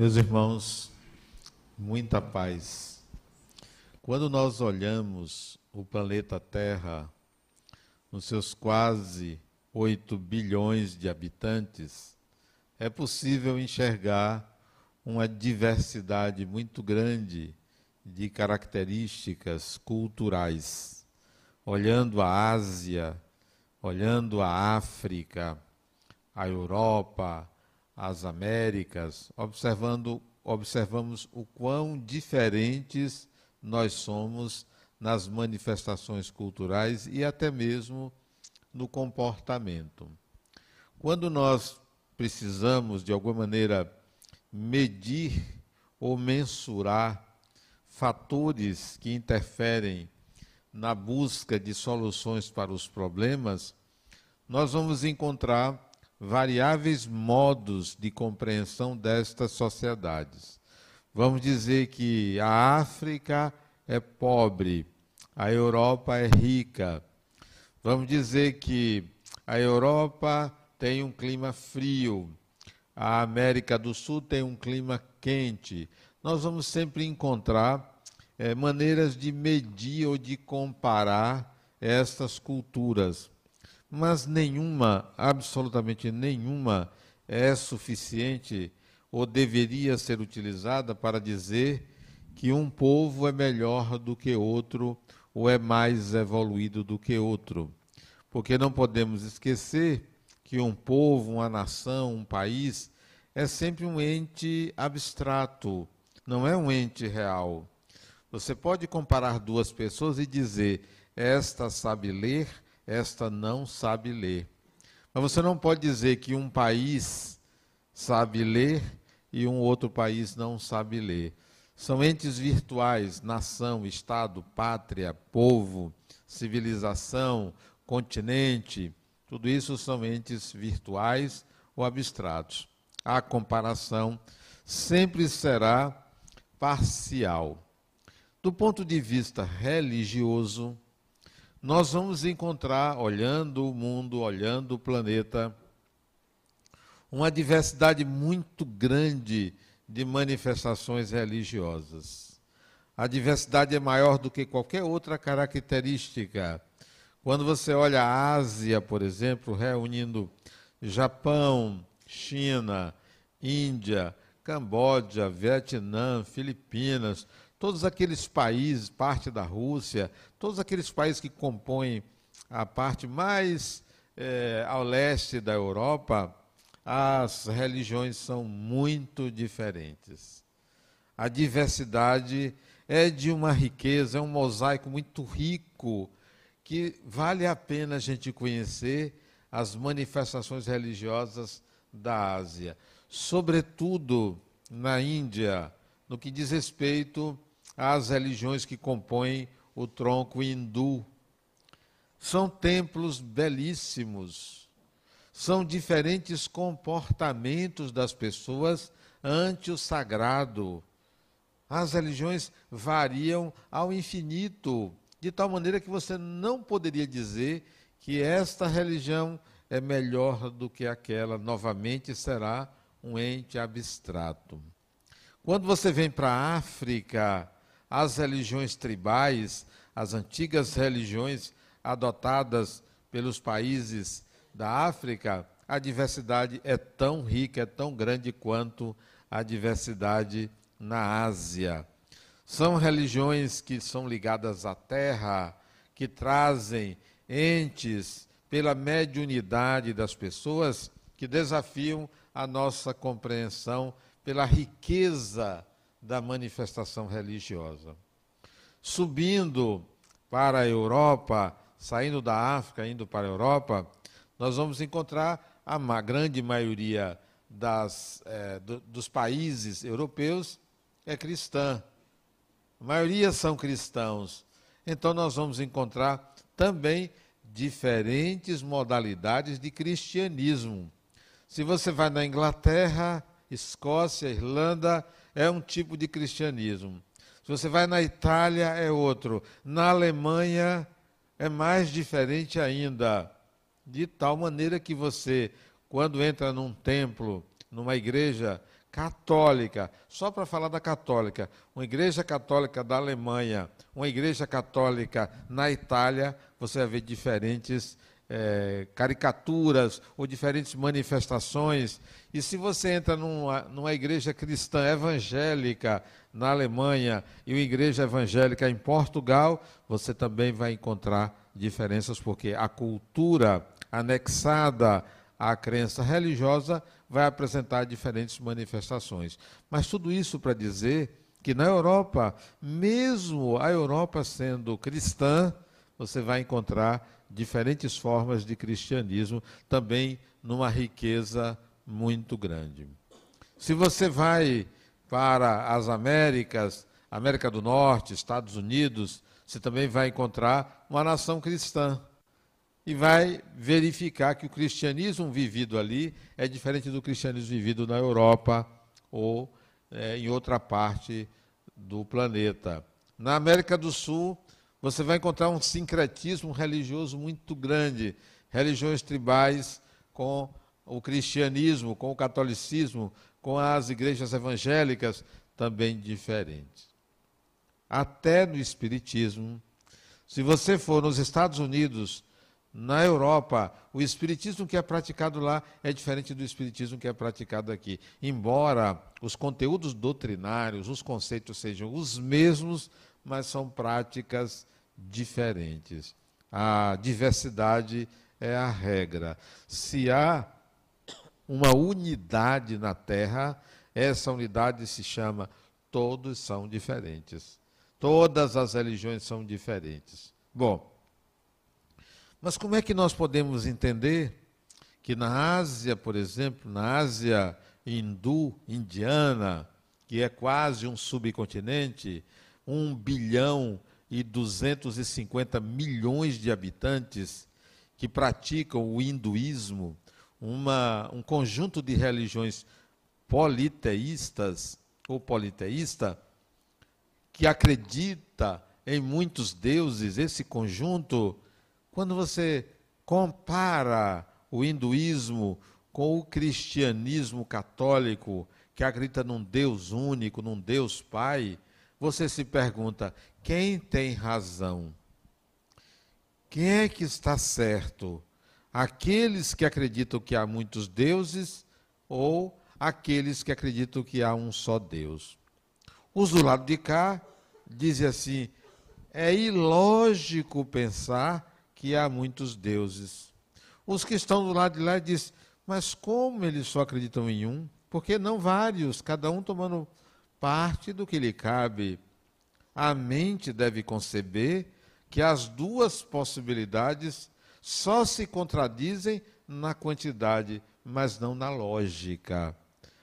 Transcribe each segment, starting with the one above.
Meus irmãos, muita paz. Quando nós olhamos o planeta Terra, nos seus quase 8 bilhões de habitantes, é possível enxergar uma diversidade muito grande de características culturais. Olhando a Ásia, olhando a África, a Europa, as Américas, observando, observamos o quão diferentes nós somos nas manifestações culturais e até mesmo no comportamento. Quando nós precisamos, de alguma maneira, medir ou mensurar fatores que interferem na busca de soluções para os problemas, nós vamos encontrar variáveis modos de compreensão destas sociedades. Vamos dizer que a África é pobre, a Europa é rica. Vamos dizer que a Europa tem um clima frio, a América do Sul tem um clima quente. Nós vamos sempre encontrar é, maneiras de medir ou de comparar estas culturas mas nenhuma, absolutamente nenhuma, é suficiente ou deveria ser utilizada para dizer que um povo é melhor do que outro ou é mais evoluído do que outro. Porque não podemos esquecer que um povo, uma nação, um país é sempre um ente abstrato, não é um ente real. Você pode comparar duas pessoas e dizer: esta sabe ler, esta não sabe ler. Mas você não pode dizer que um país sabe ler e um outro país não sabe ler. São entes virtuais, nação, Estado, pátria, povo, civilização, continente, tudo isso são entes virtuais ou abstratos. A comparação sempre será parcial. Do ponto de vista religioso, nós vamos encontrar, olhando o mundo, olhando o planeta, uma diversidade muito grande de manifestações religiosas. A diversidade é maior do que qualquer outra característica. Quando você olha a Ásia, por exemplo, reunindo Japão, China, Índia, Camboja, Vietnã, Filipinas, todos aqueles países, parte da Rússia, todos aqueles países que compõem a parte mais é, ao leste da Europa, as religiões são muito diferentes. A diversidade é de uma riqueza, é um mosaico muito rico, que vale a pena a gente conhecer as manifestações religiosas da Ásia, sobretudo na Índia, no que diz respeito às religiões que compõem o tronco hindu. São templos belíssimos. São diferentes comportamentos das pessoas ante o sagrado. As religiões variam ao infinito, de tal maneira que você não poderia dizer que esta religião é melhor do que aquela. Novamente será um ente abstrato. Quando você vem para a África, as religiões tribais, as antigas religiões adotadas pelos países da África, a diversidade é tão rica, é tão grande quanto a diversidade na Ásia. São religiões que são ligadas à terra, que trazem entes pela mediunidade das pessoas que desafiam a nossa compreensão pela riqueza da manifestação religiosa. Subindo para a Europa, saindo da África, indo para a Europa, nós vamos encontrar a grande maioria das, é, do, dos países europeus é cristã. A maioria são cristãos. Então nós vamos encontrar também diferentes modalidades de cristianismo. Se você vai na Inglaterra, Escócia, Irlanda, é um tipo de cristianismo. Se você vai na Itália, é outro. Na Alemanha, é mais diferente ainda. De tal maneira que você, quando entra num templo, numa igreja católica. Só para falar da católica, uma igreja católica da Alemanha, uma igreja católica na Itália, você vai ver diferentes é, caricaturas ou diferentes manifestações. E se você entra numa, numa igreja cristã evangélica na Alemanha e uma igreja evangélica em Portugal, você também vai encontrar diferenças, porque a cultura anexada à crença religiosa vai apresentar diferentes manifestações. Mas tudo isso para dizer que na Europa, mesmo a Europa sendo cristã, você vai encontrar diferentes formas de cristianismo, também numa riqueza muito grande. Se você vai para as Américas, América do Norte, Estados Unidos, você também vai encontrar uma nação cristã. E vai verificar que o cristianismo vivido ali é diferente do cristianismo vivido na Europa ou é, em outra parte do planeta. Na América do Sul, você vai encontrar um sincretismo religioso muito grande, religiões tribais com o cristianismo, com o catolicismo, com as igrejas evangélicas também diferentes. Até no espiritismo, se você for nos Estados Unidos, na Europa, o espiritismo que é praticado lá é diferente do espiritismo que é praticado aqui. Embora os conteúdos doutrinários, os conceitos sejam os mesmos, mas são práticas diferentes. A diversidade é a regra. Se há uma unidade na Terra, essa unidade se chama todos são diferentes. Todas as religiões são diferentes. Bom, mas como é que nós podemos entender que na Ásia, por exemplo, na Ásia hindu, indiana, que é quase um subcontinente, um bilhão e 250 milhões de habitantes que praticam o hinduísmo, uma, um conjunto de religiões politeístas ou politeísta que acredita em muitos deuses, esse conjunto, quando você compara o hinduísmo com o cristianismo católico, que acredita num Deus único, num Deus Pai, você se pergunta: quem tem razão? Quem é que está certo? Aqueles que acreditam que há muitos deuses ou aqueles que acreditam que há um só Deus? Os do lado de cá dizem assim: é ilógico pensar que há muitos deuses. Os que estão do lado de lá dizem: mas como eles só acreditam em um? Por que não vários, cada um tomando parte do que lhe cabe. A mente deve conceber que as duas possibilidades só se contradizem na quantidade, mas não na lógica.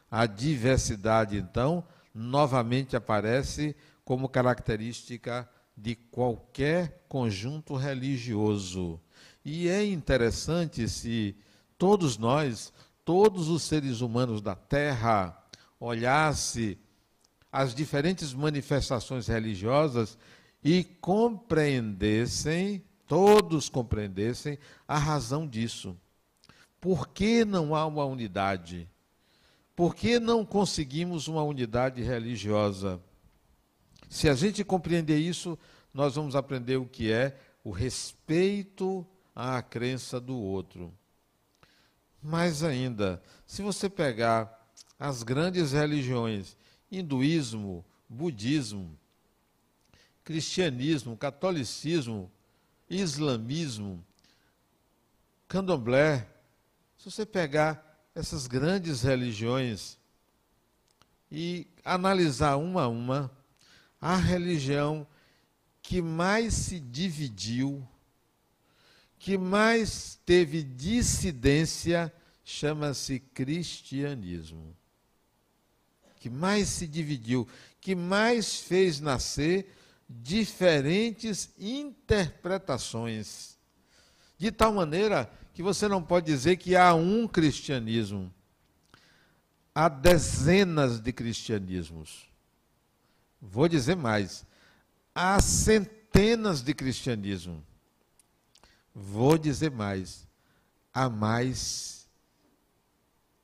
A diversidade, então, novamente aparece como característica de qualquer conjunto religioso. E é interessante se todos nós, todos os seres humanos da Terra, olhasse as diferentes manifestações religiosas e compreendessem, todos compreendessem, a razão disso. Por que não há uma unidade? Por que não conseguimos uma unidade religiosa? Se a gente compreender isso, nós vamos aprender o que é o respeito à crença do outro. Mais ainda, se você pegar as grandes religiões hinduísmo, budismo, cristianismo, catolicismo, islamismo, candomblé. Se você pegar essas grandes religiões e analisar uma a uma, a religião que mais se dividiu, que mais teve dissidência, chama-se cristianismo que mais se dividiu, que mais fez nascer diferentes interpretações. De tal maneira que você não pode dizer que há um cristianismo. Há dezenas de cristianismos. Vou dizer mais. Há centenas de cristianismo. Vou dizer mais. Há mais.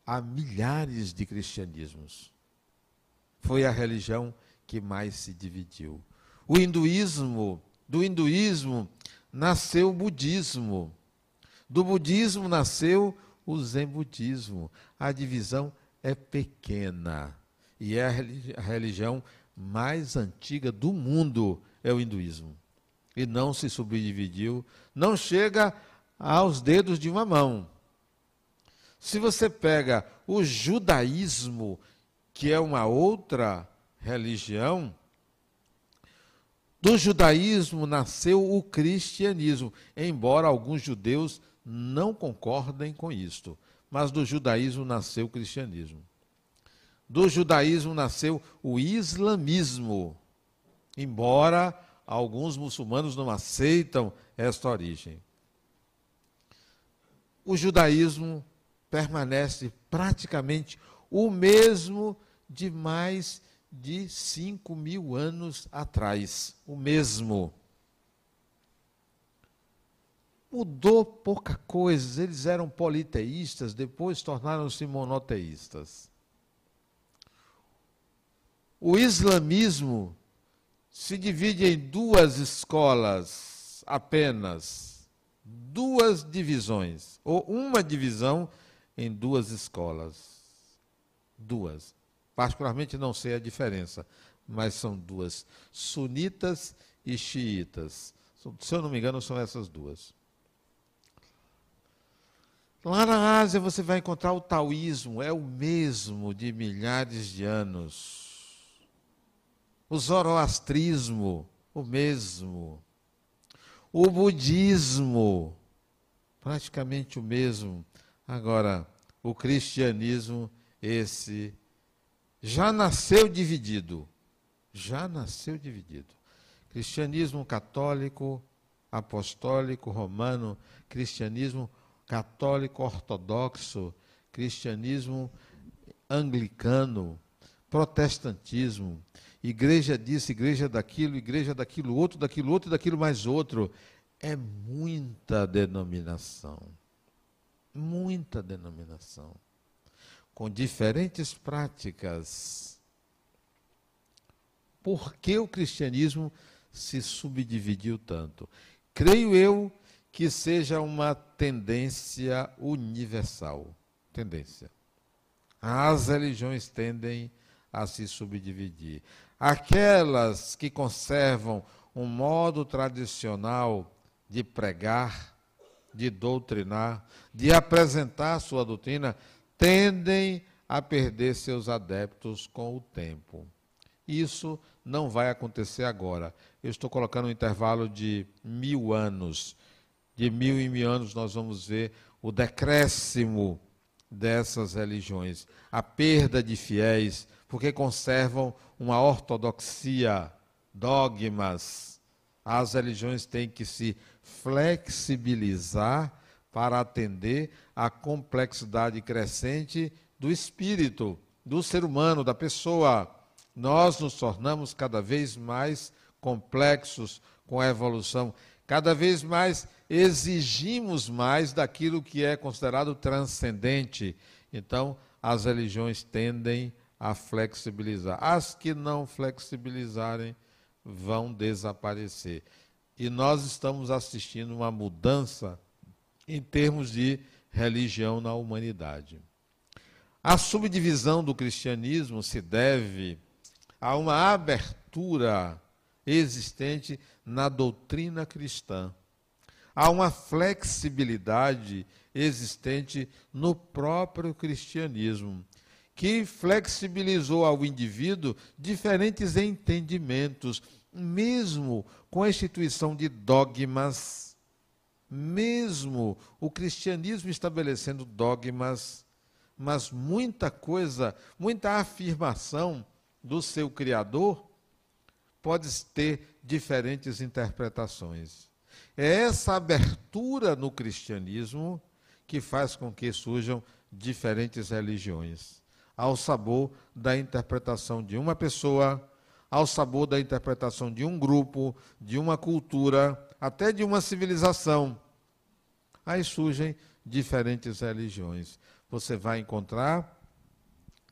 Há milhares de cristianismos. Foi a religião que mais se dividiu. O hinduísmo, do hinduísmo nasceu o budismo. Do budismo nasceu o zen budismo. A divisão é pequena e é a religião mais antiga do mundo é o hinduísmo. E não se subdividiu, não chega aos dedos de uma mão. Se você pega o judaísmo, que é uma outra religião, do judaísmo nasceu o cristianismo, embora alguns judeus não concordem com isto. Mas do judaísmo nasceu o cristianismo. Do judaísmo nasceu o islamismo, embora alguns muçulmanos não aceitam esta origem. O judaísmo permanece praticamente o mesmo de mais de cinco mil anos atrás. O mesmo. Mudou pouca coisa. Eles eram politeístas, depois tornaram-se monoteístas. O islamismo se divide em duas escolas apenas, duas divisões, ou uma divisão em duas escolas. Duas. Particularmente não sei a diferença, mas são duas: sunitas e xiitas. Se eu não me engano, são essas duas. Lá na Ásia você vai encontrar o taoísmo, é o mesmo de milhares de anos. O zoroastrismo, o mesmo. O budismo, praticamente o mesmo. Agora, o cristianismo, esse já nasceu dividido. Já nasceu dividido. Cristianismo católico, apostólico, romano, cristianismo católico ortodoxo, cristianismo anglicano, protestantismo, igreja disso, igreja daquilo, igreja daquilo outro, daquilo outro, daquilo mais outro. É muita denominação. Muita denominação com diferentes práticas. Por que o cristianismo se subdividiu tanto? Creio eu que seja uma tendência universal. Tendência. As religiões tendem a se subdividir. Aquelas que conservam um modo tradicional de pregar, de doutrinar, de apresentar sua doutrina, tendem a perder seus adeptos com o tempo. Isso não vai acontecer agora. Eu estou colocando um intervalo de mil anos. De mil em mil anos nós vamos ver o decréscimo dessas religiões, a perda de fiéis, porque conservam uma ortodoxia, dogmas. As religiões têm que se flexibilizar para atender à complexidade crescente do espírito, do ser humano, da pessoa. Nós nos tornamos cada vez mais complexos com a evolução, cada vez mais exigimos mais daquilo que é considerado transcendente. Então, as religiões tendem a flexibilizar. As que não flexibilizarem vão desaparecer. E nós estamos assistindo uma mudança em termos de religião na humanidade. A subdivisão do cristianismo se deve a uma abertura existente na doutrina cristã, a uma flexibilidade existente no próprio cristianismo, que flexibilizou ao indivíduo diferentes entendimentos, mesmo com a instituição de dogmas mesmo o cristianismo estabelecendo dogmas, mas muita coisa, muita afirmação do seu Criador pode ter diferentes interpretações. É essa abertura no cristianismo que faz com que surjam diferentes religiões, ao sabor da interpretação de uma pessoa, ao sabor da interpretação de um grupo, de uma cultura, até de uma civilização. Aí surgem diferentes religiões. Você vai encontrar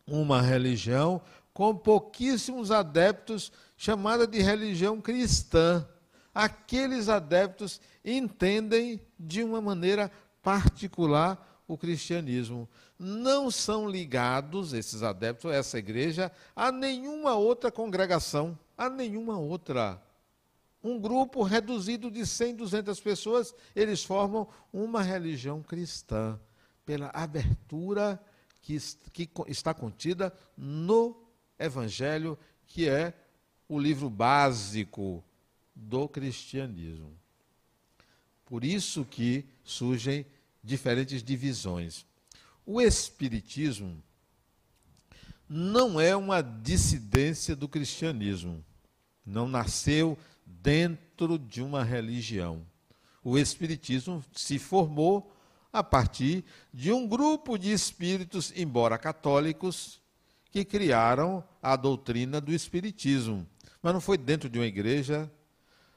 uma religião com pouquíssimos adeptos, chamada de religião cristã. Aqueles adeptos entendem de uma maneira particular o cristianismo. Não são ligados, esses adeptos, essa igreja, a nenhuma outra congregação, a nenhuma outra. Um grupo reduzido de 100, 200 pessoas, eles formam uma religião cristã, pela abertura que, que está contida no Evangelho, que é o livro básico do cristianismo. Por isso que surgem diferentes divisões. O Espiritismo não é uma dissidência do cristianismo. Não nasceu dentro de uma religião. O Espiritismo se formou a partir de um grupo de espíritos, embora católicos, que criaram a doutrina do Espiritismo. Mas não foi dentro de uma igreja,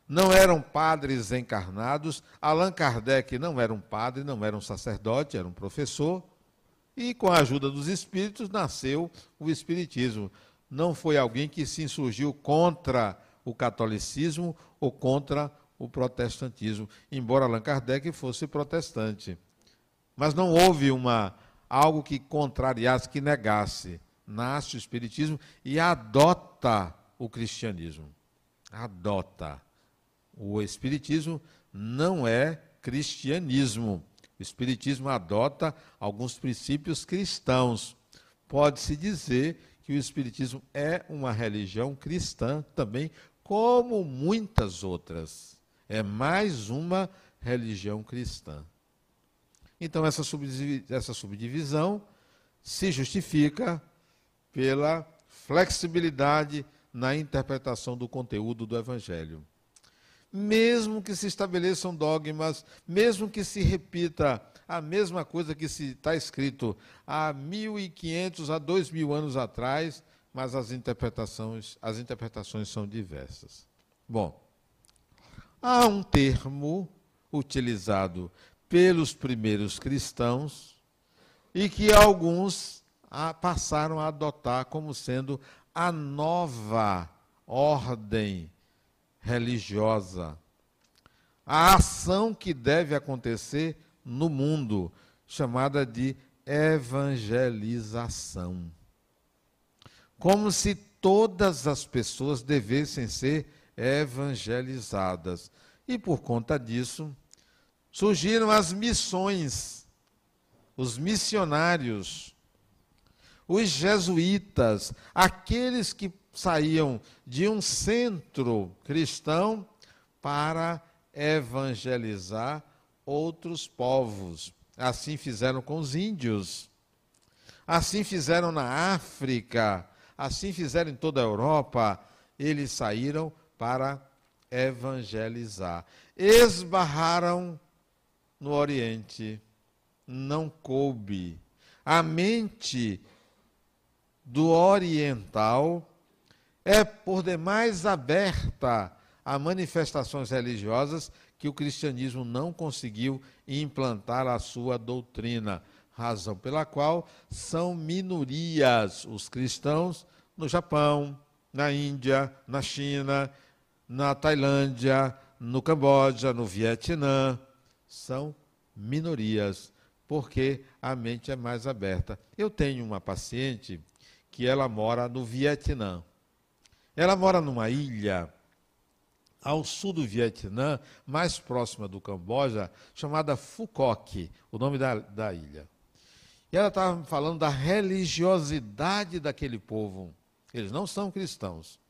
não eram padres encarnados. Allan Kardec não era um padre, não era um sacerdote, era um professor. E com a ajuda dos espíritos nasceu o Espiritismo. Não foi alguém que se insurgiu contra o catolicismo ou contra o protestantismo, embora Allan Kardec fosse protestante. Mas não houve uma algo que contrariasse, que negasse. Nasce o espiritismo e adota o cristianismo. Adota. O espiritismo não é cristianismo. O espiritismo adota alguns princípios cristãos. Pode-se dizer que o espiritismo é uma religião cristã também, como muitas outras. É mais uma religião cristã. Então, essa subdivisão se justifica pela flexibilidade na interpretação do conteúdo do Evangelho. Mesmo que se estabeleçam dogmas, mesmo que se repita a mesma coisa que está escrito há 1.500 a 2.000 anos atrás, mas as interpretações, as interpretações são diversas. Bom, há um termo utilizado pelos primeiros cristãos e que alguns passaram a adotar como sendo a nova ordem religiosa. A ação que deve acontecer no mundo, chamada de evangelização como se todas as pessoas devessem ser evangelizadas. E por conta disso, surgiram as missões, os missionários, os jesuítas, aqueles que saíam de um centro cristão para evangelizar outros povos. Assim fizeram com os índios. Assim fizeram na África Assim fizeram em toda a Europa. Eles saíram para evangelizar. Esbarraram no Oriente. Não coube. A mente do oriental é por demais aberta a manifestações religiosas que o cristianismo não conseguiu implantar a sua doutrina razão pela qual são minorias os cristãos no Japão, na Índia, na China, na Tailândia, no Camboja, no Vietnã. São minorias, porque a mente é mais aberta. Eu tenho uma paciente que ela mora no Vietnã. Ela mora numa ilha ao sul do Vietnã, mais próxima do Camboja, chamada Phuoc, o nome da, da ilha. E ela estava falando da religiosidade daquele povo. Eles não são cristãos.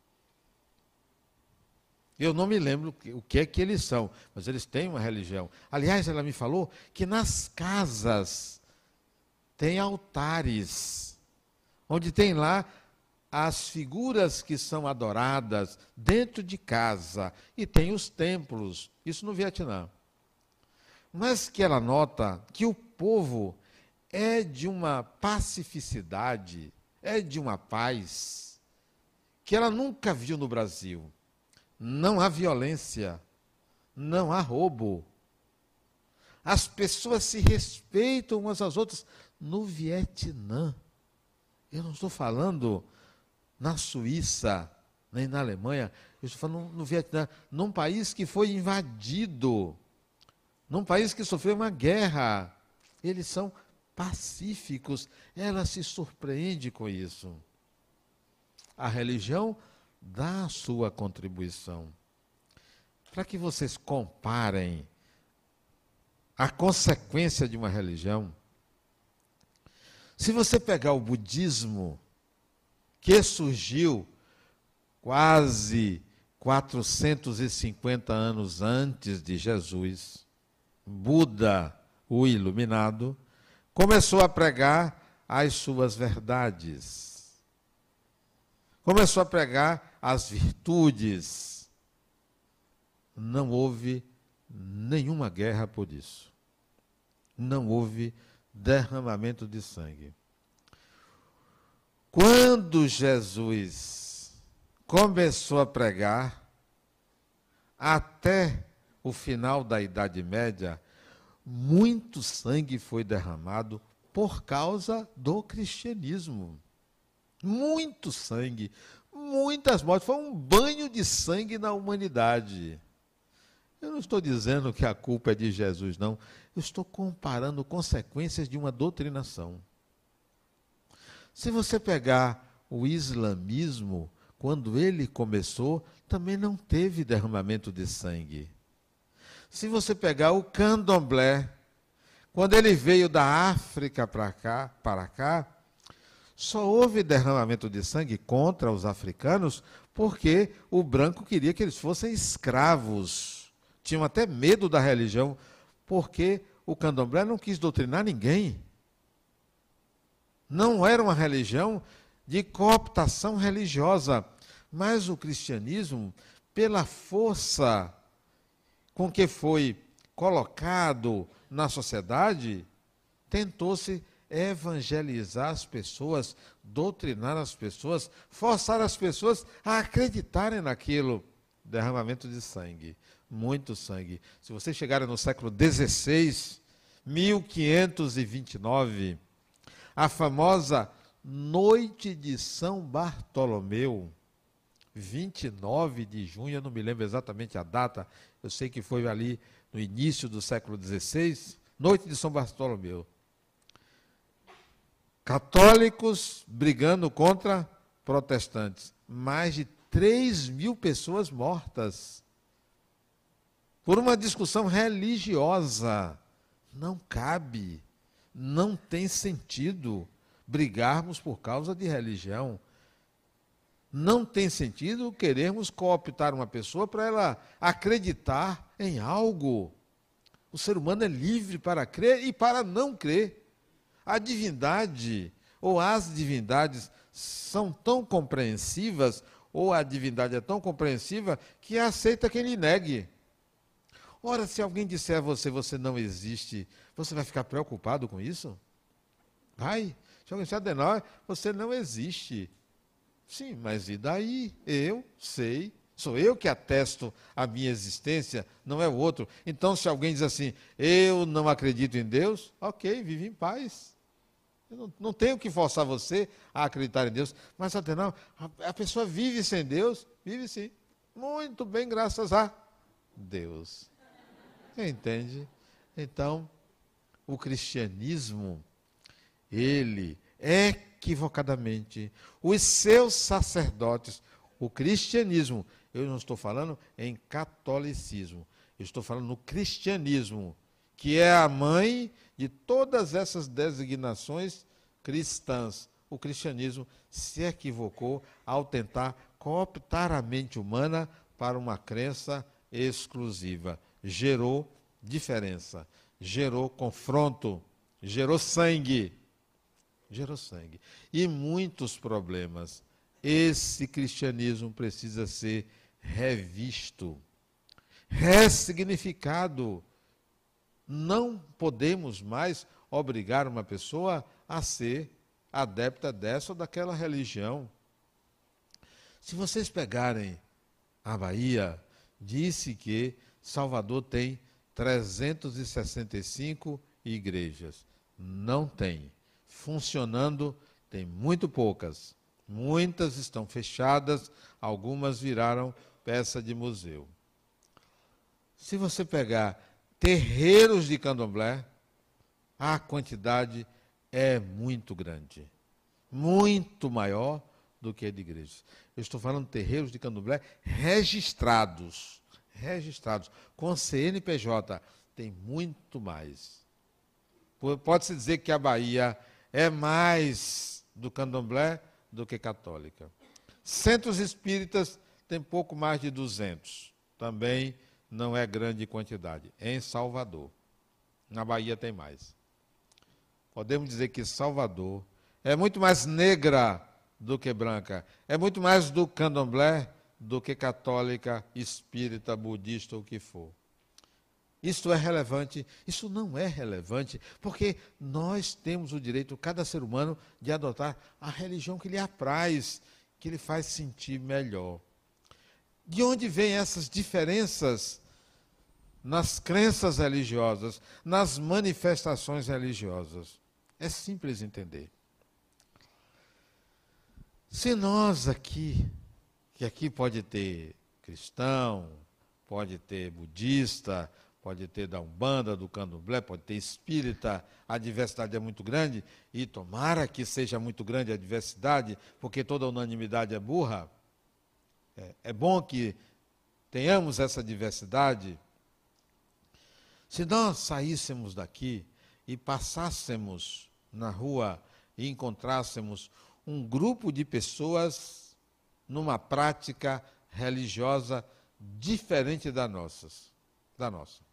Eu não me lembro o que é que eles são, mas eles têm uma religião. Aliás, ela me falou que nas casas tem altares, onde tem lá as figuras que são adoradas dentro de casa e tem os templos, isso no Vietnã. Mas que ela nota que o povo é de uma pacificidade, é de uma paz que ela nunca viu no Brasil. Não há violência, não há roubo. As pessoas se respeitam umas às outras. No Vietnã, eu não estou falando na Suíça, nem na Alemanha, eu estou falando no Vietnã, num país que foi invadido, num país que sofreu uma guerra. Eles são pacíficos. Ela se surpreende com isso. A religião dá a sua contribuição. Para que vocês comparem a consequência de uma religião, se você pegar o budismo, que surgiu quase 450 anos antes de Jesus, Buda, o iluminado, começou a pregar as suas verdades. Começou a pregar as virtudes. Não houve nenhuma guerra por isso. Não houve derramamento de sangue. Quando Jesus começou a pregar, até o final da Idade Média, muito sangue foi derramado por causa do cristianismo. Muito sangue, muitas mortes. Foi um banho de sangue na humanidade. Eu não estou dizendo que a culpa é de Jesus, não. Eu estou comparando consequências de uma doutrinação. Se você pegar o islamismo, quando ele começou, também não teve derramamento de sangue. Se você pegar o candomblé, quando ele veio da África para cá, para cá, só houve derramamento de sangue contra os africanos porque o branco queria que eles fossem escravos tinham até medo da religião, porque o candomblé não quis doutrinar ninguém. Não era uma religião de cooptação religiosa, mas o cristianismo, pela força com que foi colocado na sociedade, tentou-se evangelizar as pessoas, doutrinar as pessoas, forçar as pessoas a acreditarem naquilo derramamento de sangue muito sangue. Se vocês chegarem no século XVI, 1529, a famosa Noite de São Bartolomeu, 29 de junho, eu não me lembro exatamente a data, eu sei que foi ali no início do século XVI, Noite de São Bartolomeu. Católicos brigando contra protestantes. Mais de 3 mil pessoas mortas por uma discussão religiosa. Não cabe, não tem sentido brigarmos por causa de religião. Não tem sentido querermos cooptar uma pessoa para ela acreditar em algo. O ser humano é livre para crer e para não crer. A divindade ou as divindades são tão compreensivas, ou a divindade é tão compreensiva, que aceita quem lhe negue. Ora, se alguém disser a você, você não existe, você vai ficar preocupado com isso? Vai. Se alguém disser, Adenauer, você não existe. Sim, mas e daí? Eu sei. Sou eu que atesto a minha existência, não é o outro. Então, se alguém diz assim, eu não acredito em Deus, ok, vive em paz. Eu não, não tenho que forçar você a acreditar em Deus. Mas, Adenauer, a, a pessoa vive sem Deus? Vive sim. Muito bem, graças a Deus. Entende? Então, o cristianismo, ele equivocadamente, os seus sacerdotes, o cristianismo, eu não estou falando em catolicismo, eu estou falando no cristianismo, que é a mãe de todas essas designações cristãs. O cristianismo se equivocou ao tentar cooptar a mente humana para uma crença exclusiva gerou diferença, gerou confronto, gerou sangue. Gerou sangue. E muitos problemas. Esse cristianismo precisa ser revisto, ressignificado. Não podemos mais obrigar uma pessoa a ser adepta dessa ou daquela religião. Se vocês pegarem a Bahia, disse que Salvador tem 365 igrejas. Não tem. Funcionando, tem muito poucas. Muitas estão fechadas, algumas viraram peça de museu. Se você pegar terreiros de candomblé, a quantidade é muito grande. Muito maior do que de igrejas. Eu estou falando de terreiros de candomblé registrados. Registrados. Com CNPJ. Tem muito mais. Pode-se dizer que a Bahia é mais do candomblé do que católica. Centros espíritas tem pouco mais de 200. Também não é grande quantidade. Em Salvador. Na Bahia tem mais. Podemos dizer que Salvador é muito mais negra do que branca. É muito mais do candomblé do que católica, espírita, budista, o que for. Isso é relevante? Isso não é relevante, porque nós temos o direito, cada ser humano, de adotar a religião que lhe apraz, que lhe faz sentir melhor. De onde vêm essas diferenças nas crenças religiosas, nas manifestações religiosas? É simples entender. Se nós aqui, que aqui pode ter cristão, pode ter budista, pode ter da Umbanda, do Candomblé, pode ter espírita, a diversidade é muito grande, e tomara que seja muito grande a diversidade, porque toda unanimidade é burra. É, é bom que tenhamos essa diversidade. Se nós saíssemos daqui e passássemos na rua e encontrássemos um grupo de pessoas numa prática religiosa diferente da nossas, da nossa.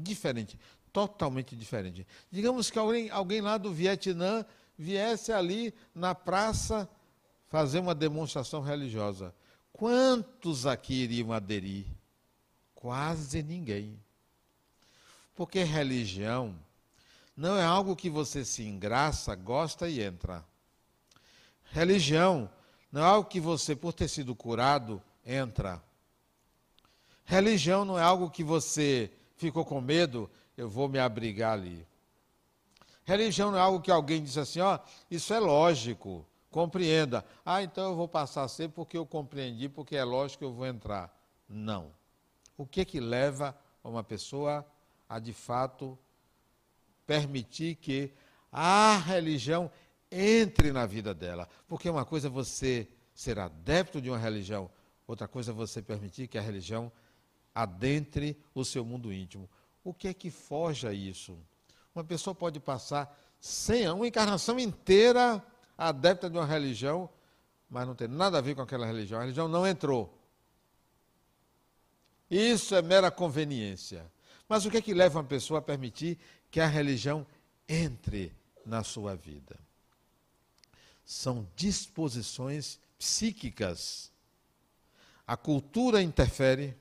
Diferente, totalmente diferente. Digamos que alguém, alguém lá do Vietnã viesse ali na praça fazer uma demonstração religiosa. Quantos aqui iriam aderir? Quase ninguém. Porque religião não é algo que você se engraça, gosta e entra. Religião não é algo que você, por ter sido curado, entra. Religião não é algo que você ficou com medo, eu vou me abrigar ali. Religião não é algo que alguém diz assim, ó, isso é lógico, compreenda. Ah, então eu vou passar a ser porque eu compreendi, porque é lógico que eu vou entrar. Não. O que que leva uma pessoa a de fato permitir que a religião entre na vida dela. Porque uma coisa é você ser adepto de uma religião, outra coisa é você permitir que a religião adentre o seu mundo íntimo. O que é que foge a isso? Uma pessoa pode passar sem uma encarnação inteira adepta de uma religião, mas não tem nada a ver com aquela religião. A religião não entrou. Isso é mera conveniência. Mas o que é que leva uma pessoa a permitir que a religião entre na sua vida? são disposições psíquicas. A cultura interfere,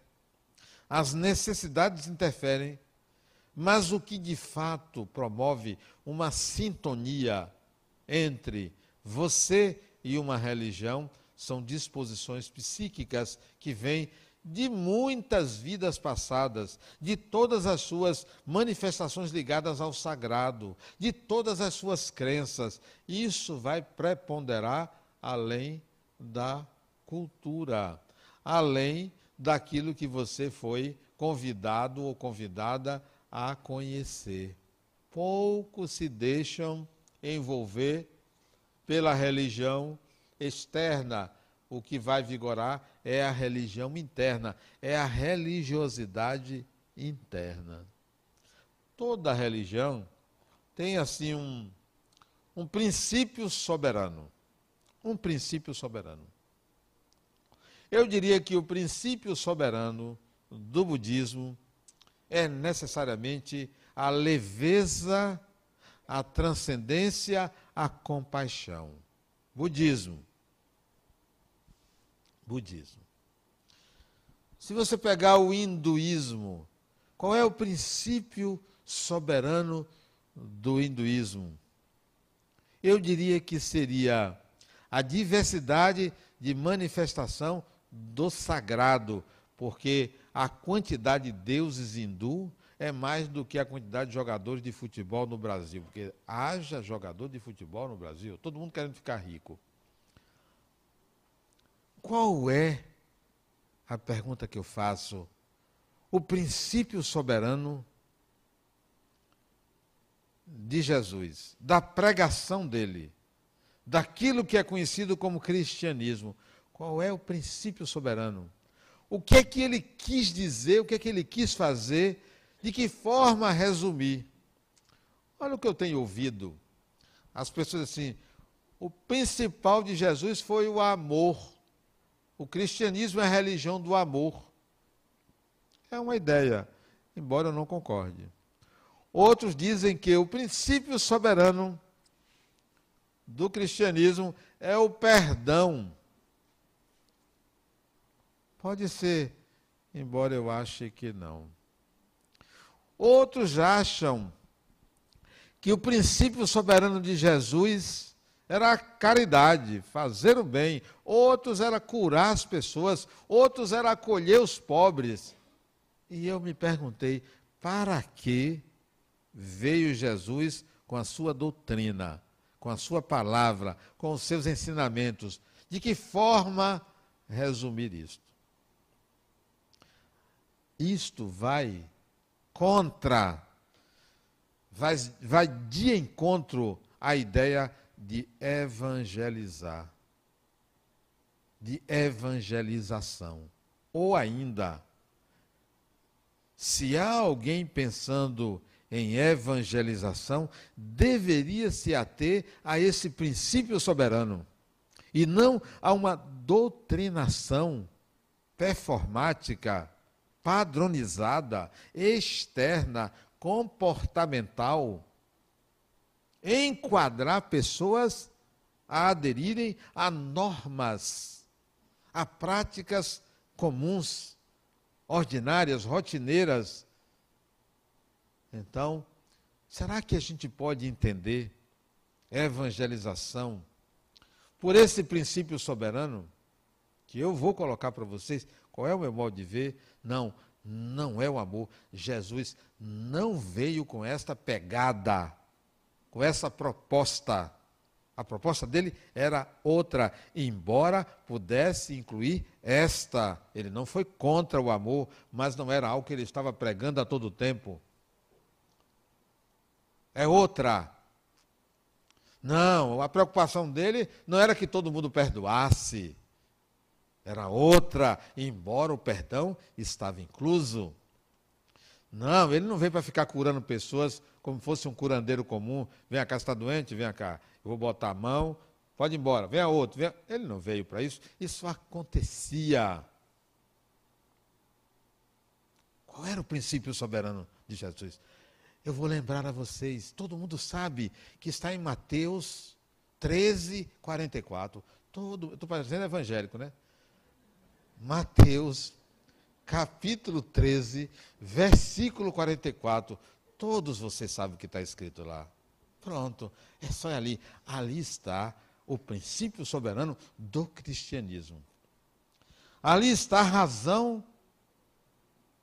as necessidades interferem, mas o que de fato promove uma sintonia entre você e uma religião são disposições psíquicas que vêm de muitas vidas passadas, de todas as suas manifestações ligadas ao sagrado, de todas as suas crenças. Isso vai preponderar além da cultura, além daquilo que você foi convidado ou convidada a conhecer. Poucos se deixam envolver pela religião externa, o que vai vigorar é a religião interna, é a religiosidade interna. Toda religião tem assim um, um princípio soberano. Um princípio soberano. Eu diria que o princípio soberano do budismo é necessariamente a leveza, a transcendência, a compaixão. Budismo budismo. Se você pegar o hinduísmo, qual é o princípio soberano do hinduísmo? Eu diria que seria a diversidade de manifestação do sagrado, porque a quantidade de deuses hindu é mais do que a quantidade de jogadores de futebol no Brasil, porque haja jogador de futebol no Brasil, todo mundo querendo ficar rico. Qual é a pergunta que eu faço? O princípio soberano de Jesus, da pregação dele, daquilo que é conhecido como cristianismo. Qual é o princípio soberano? O que é que ele quis dizer, o que é que ele quis fazer, de que forma resumir? Olha o que eu tenho ouvido. As pessoas assim, o principal de Jesus foi o amor. O cristianismo é a religião do amor. É uma ideia, embora eu não concorde. Outros dizem que o princípio soberano do cristianismo é o perdão. Pode ser, embora eu ache que não. Outros acham que o princípio soberano de Jesus era a caridade, fazer o bem. Outros era curar as pessoas, outros era acolher os pobres. E eu me perguntei, para que veio Jesus com a sua doutrina, com a sua palavra, com os seus ensinamentos? De que forma resumir isto? Isto vai contra, vai, vai de encontro à ideia de evangelizar, de evangelização. Ou ainda, se há alguém pensando em evangelização, deveria se ater a esse princípio soberano e não a uma doutrinação performática, padronizada, externa, comportamental enquadrar pessoas a aderirem a normas, a práticas comuns, ordinárias, rotineiras. Então, será que a gente pode entender evangelização por esse princípio soberano? Que eu vou colocar para vocês qual é o meu modo de ver? Não, não é o amor. Jesus não veio com esta pegada com essa proposta. A proposta dele era outra, embora pudesse incluir esta. Ele não foi contra o amor, mas não era algo que ele estava pregando a todo tempo. É outra. Não, a preocupação dele não era que todo mundo perdoasse. Era outra, embora o perdão estava incluso. Não, ele não veio para ficar curando pessoas como fosse um curandeiro comum. Vem cá, está doente? Vem cá. Eu vou botar a mão, pode ir embora. Vem a outro. Vem. Ele não veio para isso. Isso acontecia. Qual era o princípio soberano de Jesus? Eu vou lembrar a vocês, todo mundo sabe que está em Mateus 13, 44. Todo, estou parecendo evangélico, né? Mateus capítulo 13, versículo 44. Todos vocês sabem o que está escrito lá. Pronto, é só ali. Ali está o princípio soberano do cristianismo. Ali está a razão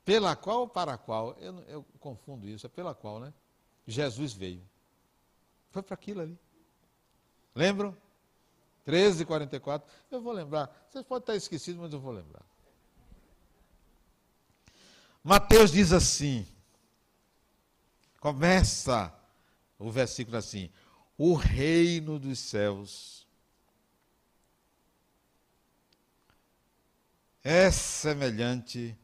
pela qual ou para a qual, eu, eu confundo isso, é pela qual, né? Jesus veio. Foi para aquilo ali. Lembram? 13, 44. Eu vou lembrar. Vocês podem estar esquecidos, mas eu vou lembrar. Mateus diz assim, começa o versículo assim: o reino dos céus é semelhante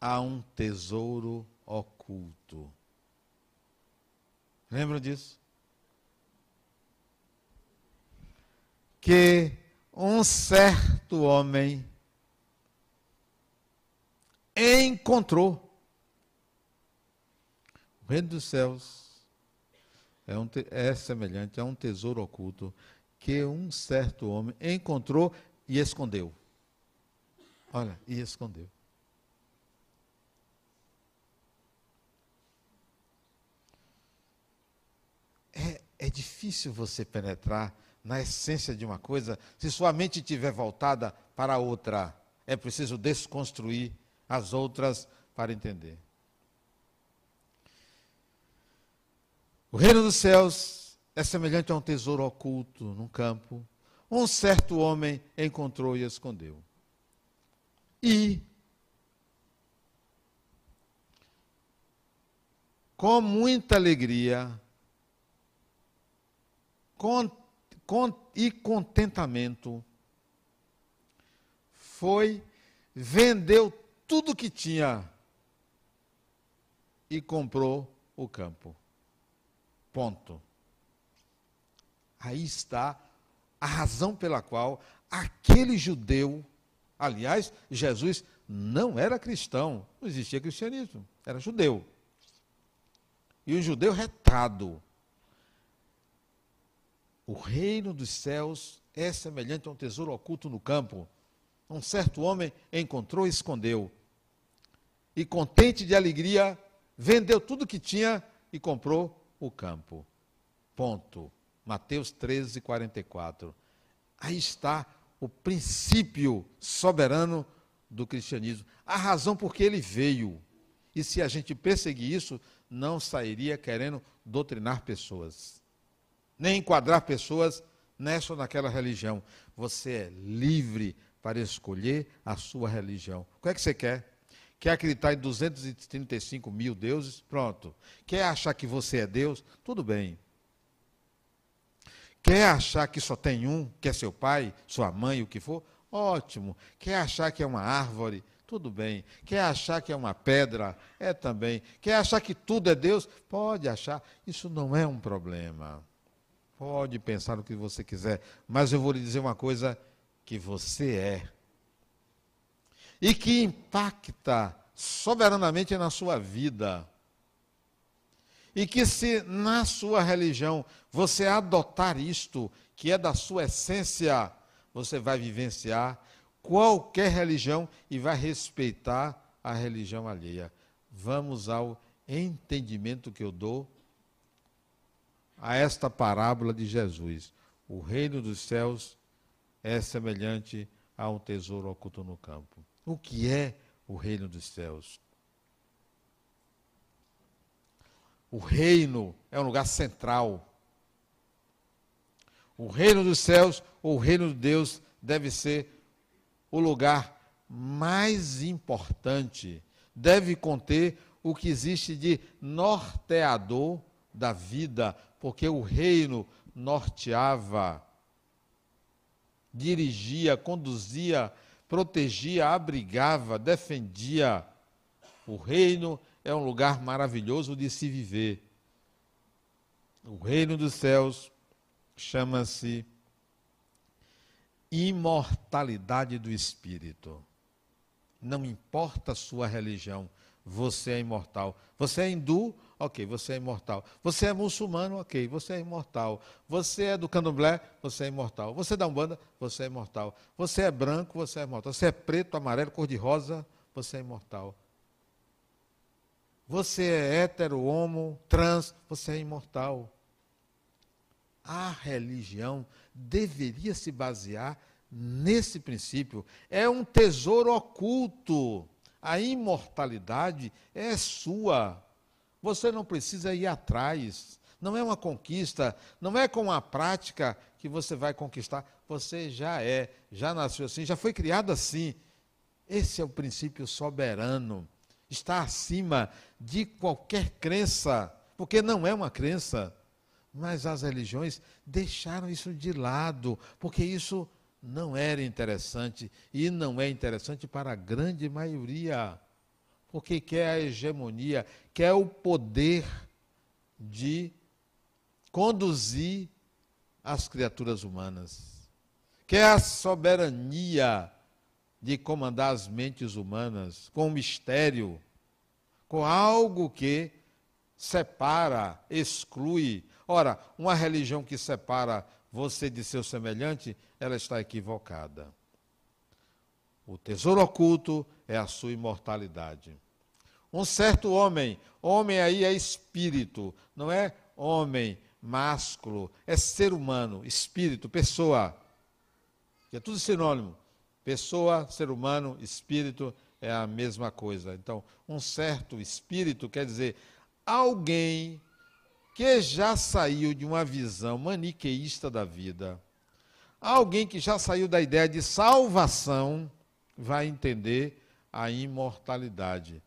a um tesouro oculto. Lembram disso? Que um certo homem encontrou. O reino dos céus é, um, é semelhante a um tesouro oculto que um certo homem encontrou e escondeu. Olha, e escondeu. É, é difícil você penetrar na essência de uma coisa se sua mente estiver voltada para outra. É preciso desconstruir as outras para entender. O reino dos céus é semelhante a um tesouro oculto num campo, um certo homem encontrou e escondeu. E, com muita alegria com, e contentamento, foi, vendeu tudo que tinha e comprou o campo. Ponto. Aí está a razão pela qual aquele judeu, aliás, Jesus não era cristão, não existia cristianismo, era judeu. E o judeu retado. O reino dos céus é semelhante a um tesouro oculto no campo. Um certo homem encontrou e escondeu. E contente de alegria, vendeu tudo que tinha e comprou o campo. Ponto. Mateus 13, 44. Aí está o princípio soberano do cristianismo. A razão por que ele veio. E se a gente perseguir isso, não sairia querendo doutrinar pessoas, nem enquadrar pessoas nessa ou naquela religião. Você é livre para escolher a sua religião. O que é que você quer? Quer acreditar em 235 mil deuses? Pronto. Quer achar que você é Deus? Tudo bem. Quer achar que só tem um, que é seu pai, sua mãe, o que for? Ótimo. Quer achar que é uma árvore? Tudo bem. Quer achar que é uma pedra? É também. Quer achar que tudo é Deus? Pode achar. Isso não é um problema. Pode pensar o que você quiser. Mas eu vou lhe dizer uma coisa que você é e que impacta soberanamente na sua vida. E que se na sua religião você adotar isto, que é da sua essência, você vai vivenciar qualquer religião e vai respeitar a religião alheia. Vamos ao entendimento que eu dou a esta parábola de Jesus. O reino dos céus é semelhante a um tesouro oculto no campo. O que é o reino dos céus? O reino é um lugar central. O reino dos céus, ou o reino de Deus, deve ser o lugar mais importante. Deve conter o que existe de norteador da vida, porque o reino norteava, dirigia, conduzia protegia, abrigava, defendia. O reino é um lugar maravilhoso de se viver. O reino dos céus chama-se imortalidade do espírito. Não importa a sua religião, você é imortal. Você é hindu, ok, você é imortal. Você é muçulmano, ok, você é imortal. Você é do candomblé, você é imortal. Você é da Umbanda, você é imortal. Você é branco, você é imortal. Você é preto, amarelo, cor-de-rosa, você é imortal. Você é hétero, homo, trans, você é imortal. A religião deveria se basear nesse princípio. É um tesouro oculto. A imortalidade é sua. Você não precisa ir atrás. Não é uma conquista, não é com a prática que você vai conquistar. Você já é, já nasceu assim, já foi criado assim. Esse é o princípio soberano. Está acima de qualquer crença, porque não é uma crença. Mas as religiões deixaram isso de lado, porque isso não era interessante e não é interessante para a grande maioria porque quer a hegemonia, quer o poder de conduzir as criaturas humanas, quer a soberania de comandar as mentes humanas com mistério, com algo que separa, exclui. Ora, uma religião que separa você de seu semelhante, ela está equivocada. O tesouro oculto é a sua imortalidade. Um certo homem, homem aí é espírito, não é homem másculo, é ser humano, espírito, pessoa. É tudo sinônimo. Pessoa, ser humano, espírito é a mesma coisa. Então, um certo espírito quer dizer alguém que já saiu de uma visão maniqueísta da vida, Alguém que já saiu da ideia de salvação vai entender a imortalidade.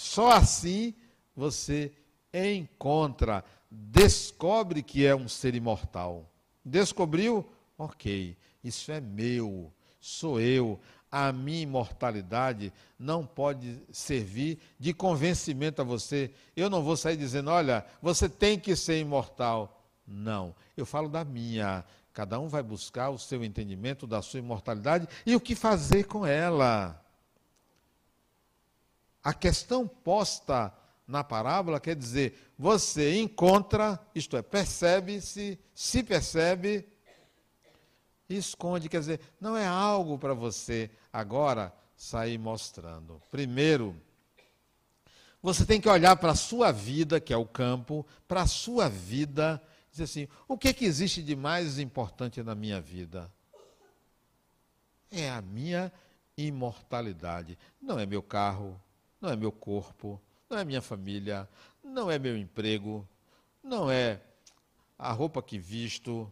Só assim você encontra, descobre que é um ser imortal. Descobriu? Ok, isso é meu, sou eu. A minha imortalidade não pode servir de convencimento a você. Eu não vou sair dizendo, olha, você tem que ser imortal. Não, eu falo da minha. Cada um vai buscar o seu entendimento da sua imortalidade e o que fazer com ela. A questão posta na parábola quer dizer: você encontra, isto é, percebe-se, se percebe, esconde, quer dizer, não é algo para você agora sair mostrando. Primeiro, você tem que olhar para a sua vida, que é o campo, para a sua vida Diz assim: o que, é que existe de mais importante na minha vida? É a minha imortalidade. Não é meu carro, não é meu corpo, não é minha família, não é meu emprego, não é a roupa que visto,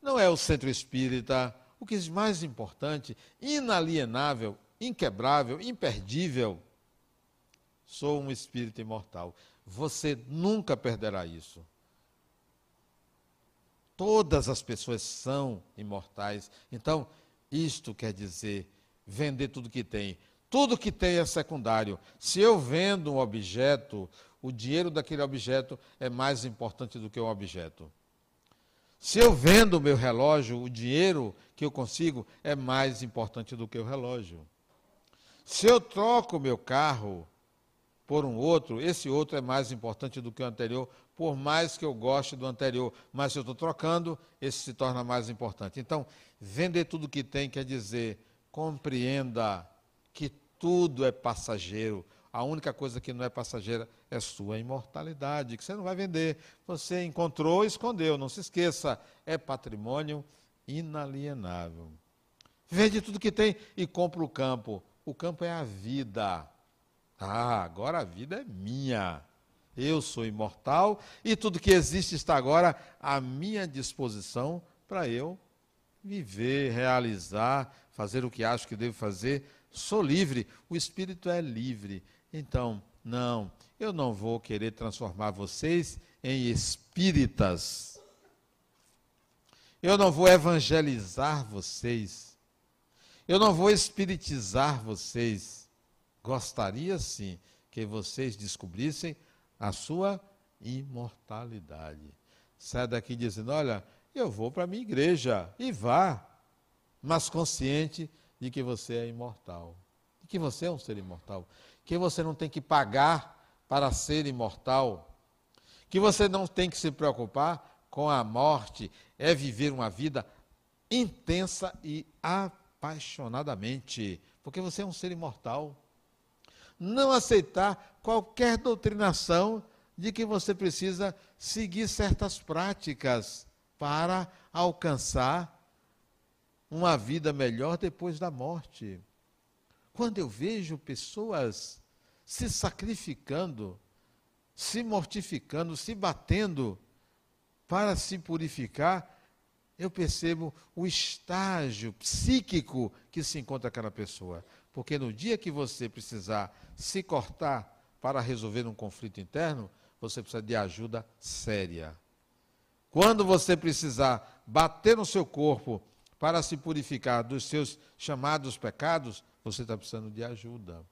não é o centro espírita. O que é mais importante, inalienável, inquebrável, imperdível, sou um espírito imortal. Você nunca perderá isso. Todas as pessoas são imortais. Então, isto quer dizer vender tudo que tem. Tudo que tem é secundário. Se eu vendo um objeto, o dinheiro daquele objeto é mais importante do que o objeto. Se eu vendo o meu relógio, o dinheiro que eu consigo é mais importante do que o relógio. Se eu troco o meu carro por um outro, esse outro é mais importante do que o anterior, por mais que eu goste do anterior, mas se eu estou trocando, esse se torna mais importante. Então, vender tudo que tem quer dizer, compreenda tudo é passageiro. A única coisa que não é passageira é sua imortalidade, que você não vai vender. Você encontrou, escondeu, não se esqueça, é patrimônio inalienável. Vende tudo que tem e compra o campo. O campo é a vida. Ah, agora a vida é minha. Eu sou imortal e tudo que existe está agora à minha disposição para eu viver, realizar, fazer o que acho que devo fazer. Sou livre, o espírito é livre. Então, não, eu não vou querer transformar vocês em espíritas. Eu não vou evangelizar vocês. Eu não vou espiritizar vocês. Gostaria sim que vocês descobrissem a sua imortalidade. Sai daqui dizendo: Olha, eu vou para a minha igreja. E vá, mas consciente de que você é imortal. De que você é um ser imortal. Que você não tem que pagar para ser imortal. Que você não tem que se preocupar com a morte. É viver uma vida intensa e apaixonadamente. Porque você é um ser imortal não aceitar qualquer doutrinação de que você precisa seguir certas práticas para alcançar uma vida melhor depois da morte. Quando eu vejo pessoas se sacrificando, se mortificando, se batendo para se purificar, eu percebo o estágio psíquico que se encontra aquela pessoa. Porque no dia que você precisar se cortar para resolver um conflito interno, você precisa de ajuda séria. Quando você precisar bater no seu corpo para se purificar dos seus chamados pecados, você está precisando de ajuda.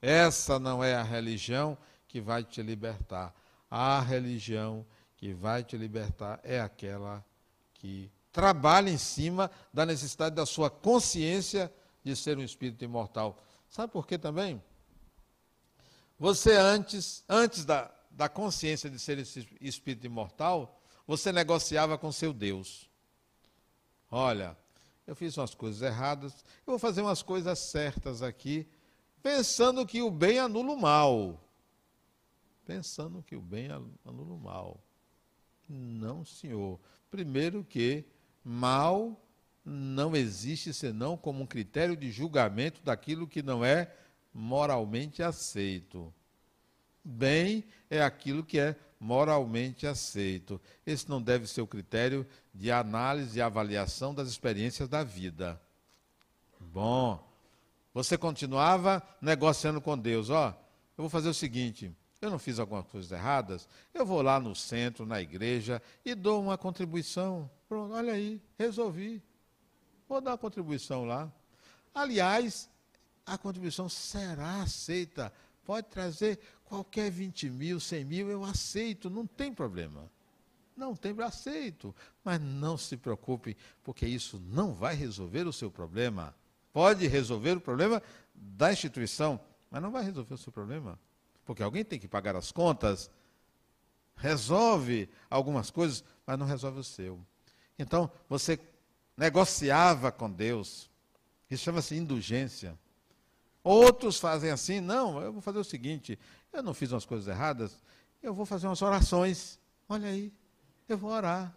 Essa não é a religião que vai te libertar. A religião que vai te libertar é aquela que trabalha em cima da necessidade da sua consciência de ser um espírito imortal. Sabe por quê também? Você antes, antes da, da consciência de ser esse espírito imortal, você negociava com seu Deus. Olha, eu fiz umas coisas erradas, eu vou fazer umas coisas certas aqui, pensando que o bem anula o mal. Pensando que o bem anula o mal. Não, senhor. Primeiro que mal não existe senão como um critério de julgamento daquilo que não é moralmente aceito. Bem é aquilo que é moralmente aceito. Esse não deve ser o critério de análise e avaliação das experiências da vida. Bom, você continuava negociando com Deus, ó, eu vou fazer o seguinte, eu não fiz algumas coisas erradas, eu vou lá no centro, na igreja, e dou uma contribuição. Pronto, olha aí, resolvi. Vou dar uma contribuição lá. Aliás, a contribuição será aceita. Pode trazer qualquer 20 mil, 100 mil, eu aceito, não tem problema. Não tem, aceito. Mas não se preocupe, porque isso não vai resolver o seu problema. Pode resolver o problema da instituição, mas não vai resolver o seu problema. Porque alguém tem que pagar as contas, resolve algumas coisas, mas não resolve o seu. Então, você negociava com Deus. Isso chama-se indulgência. Outros fazem assim, não, eu vou fazer o seguinte, eu não fiz umas coisas erradas, eu vou fazer umas orações. Olha aí, eu vou orar.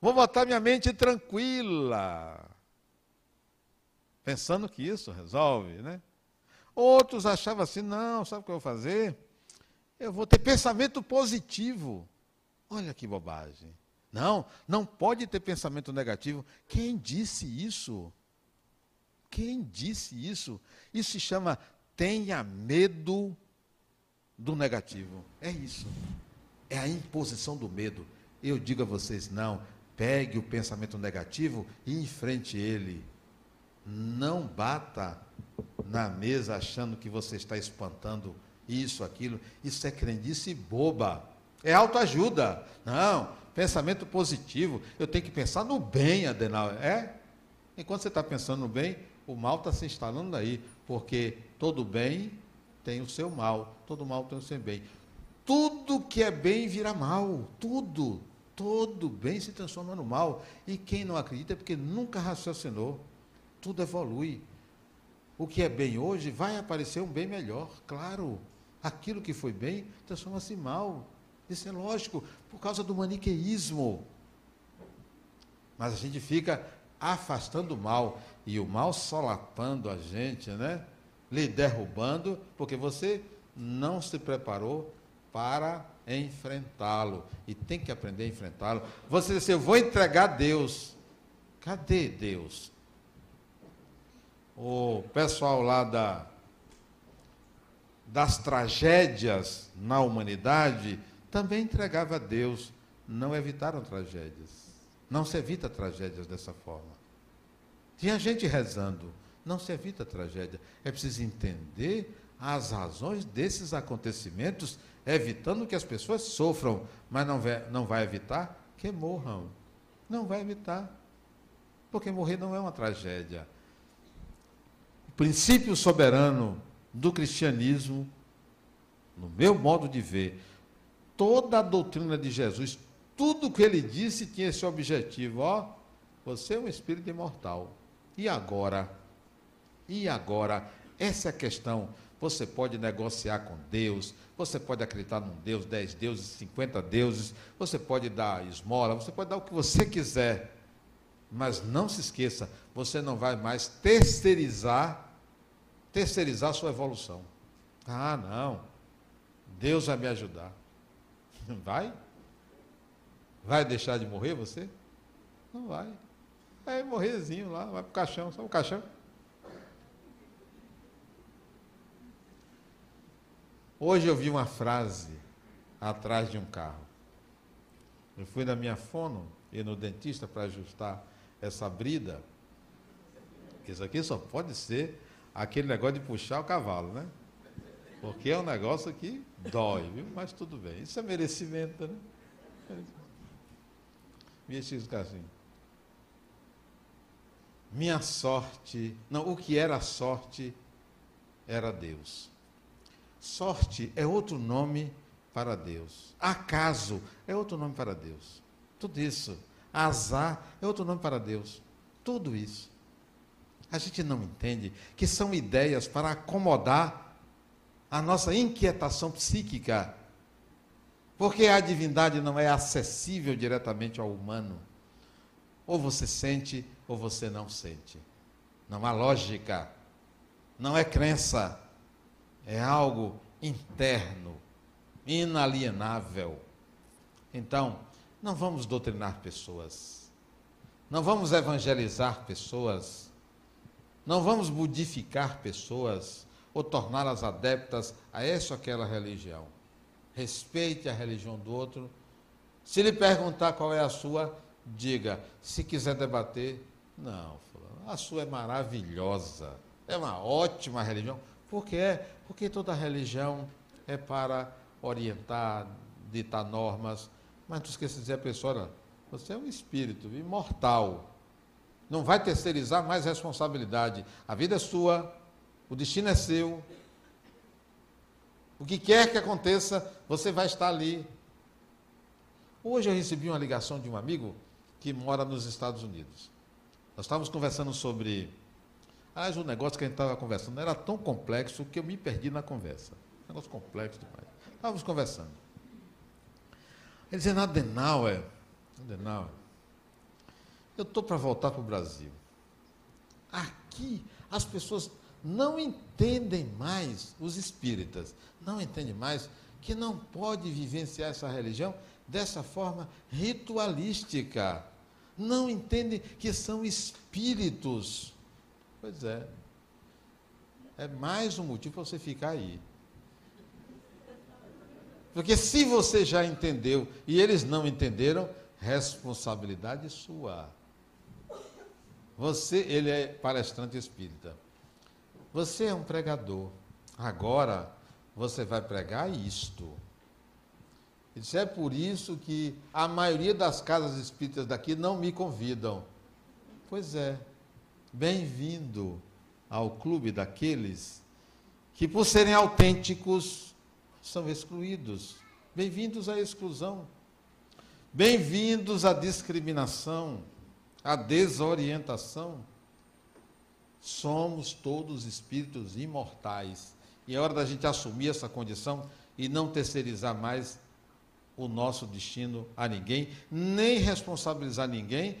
Vou botar minha mente tranquila. Pensando que isso resolve, né? Outros achavam assim, não, sabe o que eu vou fazer? Eu vou ter pensamento positivo. Olha que bobagem. Não, não pode ter pensamento negativo. Quem disse isso? Quem disse isso? Isso se chama tenha medo do negativo. É isso. É a imposição do medo. Eu digo a vocês, não, pegue o pensamento negativo e enfrente ele. Não bata na mesa achando que você está espantando isso, aquilo. Isso é crendice boba. É autoajuda. Não, pensamento positivo. Eu tenho que pensar no bem, Adenauer. É? Enquanto você está pensando no bem, o mal está se instalando aí. Porque todo bem tem o seu mal, todo mal tem o seu bem. Tudo que é bem vira mal. Tudo. Todo bem se transforma no mal. E quem não acredita é porque nunca raciocinou tudo evolui. O que é bem hoje vai aparecer um bem melhor, claro. Aquilo que foi bem transforma-se mal. Isso é lógico, por causa do maniqueísmo. Mas a gente fica afastando o mal e o mal solapando a gente, né? Lhe derrubando, porque você não se preparou para enfrentá-lo e tem que aprender a enfrentá-lo. Você disse: Eu vou entregar Deus. Cadê Deus? o pessoal lá da, das tragédias na humanidade também entregava a Deus, não evitaram tragédias. Não se evita tragédias dessa forma. Tinha gente rezando, não se evita tragédia. É preciso entender as razões desses acontecimentos, evitando que as pessoas sofram, mas não vai, não vai evitar que morram. Não vai evitar. Porque morrer não é uma tragédia princípio soberano do cristianismo, no meu modo de ver, toda a doutrina de Jesus, tudo que ele disse tinha esse objetivo, ó, você é um espírito imortal. E agora? E agora? Essa é a questão. Você pode negociar com Deus, você pode acreditar num Deus, dez deuses, cinquenta deuses, você pode dar esmola, você pode dar o que você quiser. Mas não se esqueça, você não vai mais terceirizar terceirizar sua evolução. Ah, não. Deus vai me ajudar. Vai? Vai deixar de morrer você? Não vai. Vai morrerzinho lá, vai para o caixão, só o caixão. Hoje eu vi uma frase atrás de um carro. Eu fui na minha fono e no dentista para ajustar essa brida. Isso aqui só pode ser aquele negócio de puxar o cavalo, né? Porque é um negócio que dói, viu? Mas tudo bem. Isso é merecimento, né? Minha assim. Minha sorte, não, o que era sorte era Deus. Sorte é outro nome para Deus. Acaso é outro nome para Deus. Tudo isso. Azar é outro nome para Deus. Tudo isso. A gente não entende que são ideias para acomodar a nossa inquietação psíquica. Porque a divindade não é acessível diretamente ao humano. Ou você sente ou você não sente. Não há lógica. Não é crença. É algo interno, inalienável. Então, não vamos doutrinar pessoas, não vamos evangelizar pessoas, não vamos budificar pessoas ou torná-las adeptas a essa ou aquela religião. Respeite a religião do outro. Se lhe perguntar qual é a sua, diga. Se quiser debater, não, a sua é maravilhosa. É uma ótima religião. Por que é? Porque toda religião é para orientar, ditar normas. Mas não esqueça de dizer pessoa, olha, você é um espírito imortal. Não vai terceirizar mais responsabilidade. A vida é sua, o destino é seu. O que quer que aconteça, você vai estar ali. Hoje eu recebi uma ligação de um amigo que mora nos Estados Unidos. Nós estávamos conversando sobre. Aliás, o negócio que a gente estava conversando era tão complexo que eu me perdi na conversa. Negócio complexo demais. Estávamos conversando. Ele dizendo, Adenauer, Adenauer, eu estou para voltar para o Brasil. Aqui as pessoas não entendem mais, os espíritas, não entendem mais que não pode vivenciar essa religião dessa forma ritualística. Não entendem que são espíritos. Pois é. É mais um motivo para você ficar aí. Porque se você já entendeu e eles não entenderam, responsabilidade sua. Você, ele é palestrante espírita. Você é um pregador. Agora você vai pregar isto. Isso é por isso que a maioria das casas espíritas daqui não me convidam. Pois é. Bem-vindo ao clube daqueles que, por serem autênticos, são excluídos. Bem-vindos à exclusão. Bem-vindos à discriminação, à desorientação. Somos todos espíritos imortais. E é hora da gente assumir essa condição e não terceirizar mais o nosso destino a ninguém, nem responsabilizar ninguém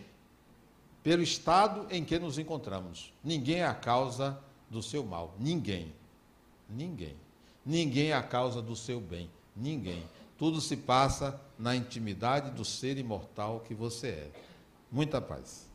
pelo estado em que nos encontramos. Ninguém é a causa do seu mal. Ninguém. Ninguém. Ninguém é a causa do seu bem. Ninguém. Tudo se passa na intimidade do ser imortal que você é. Muita paz.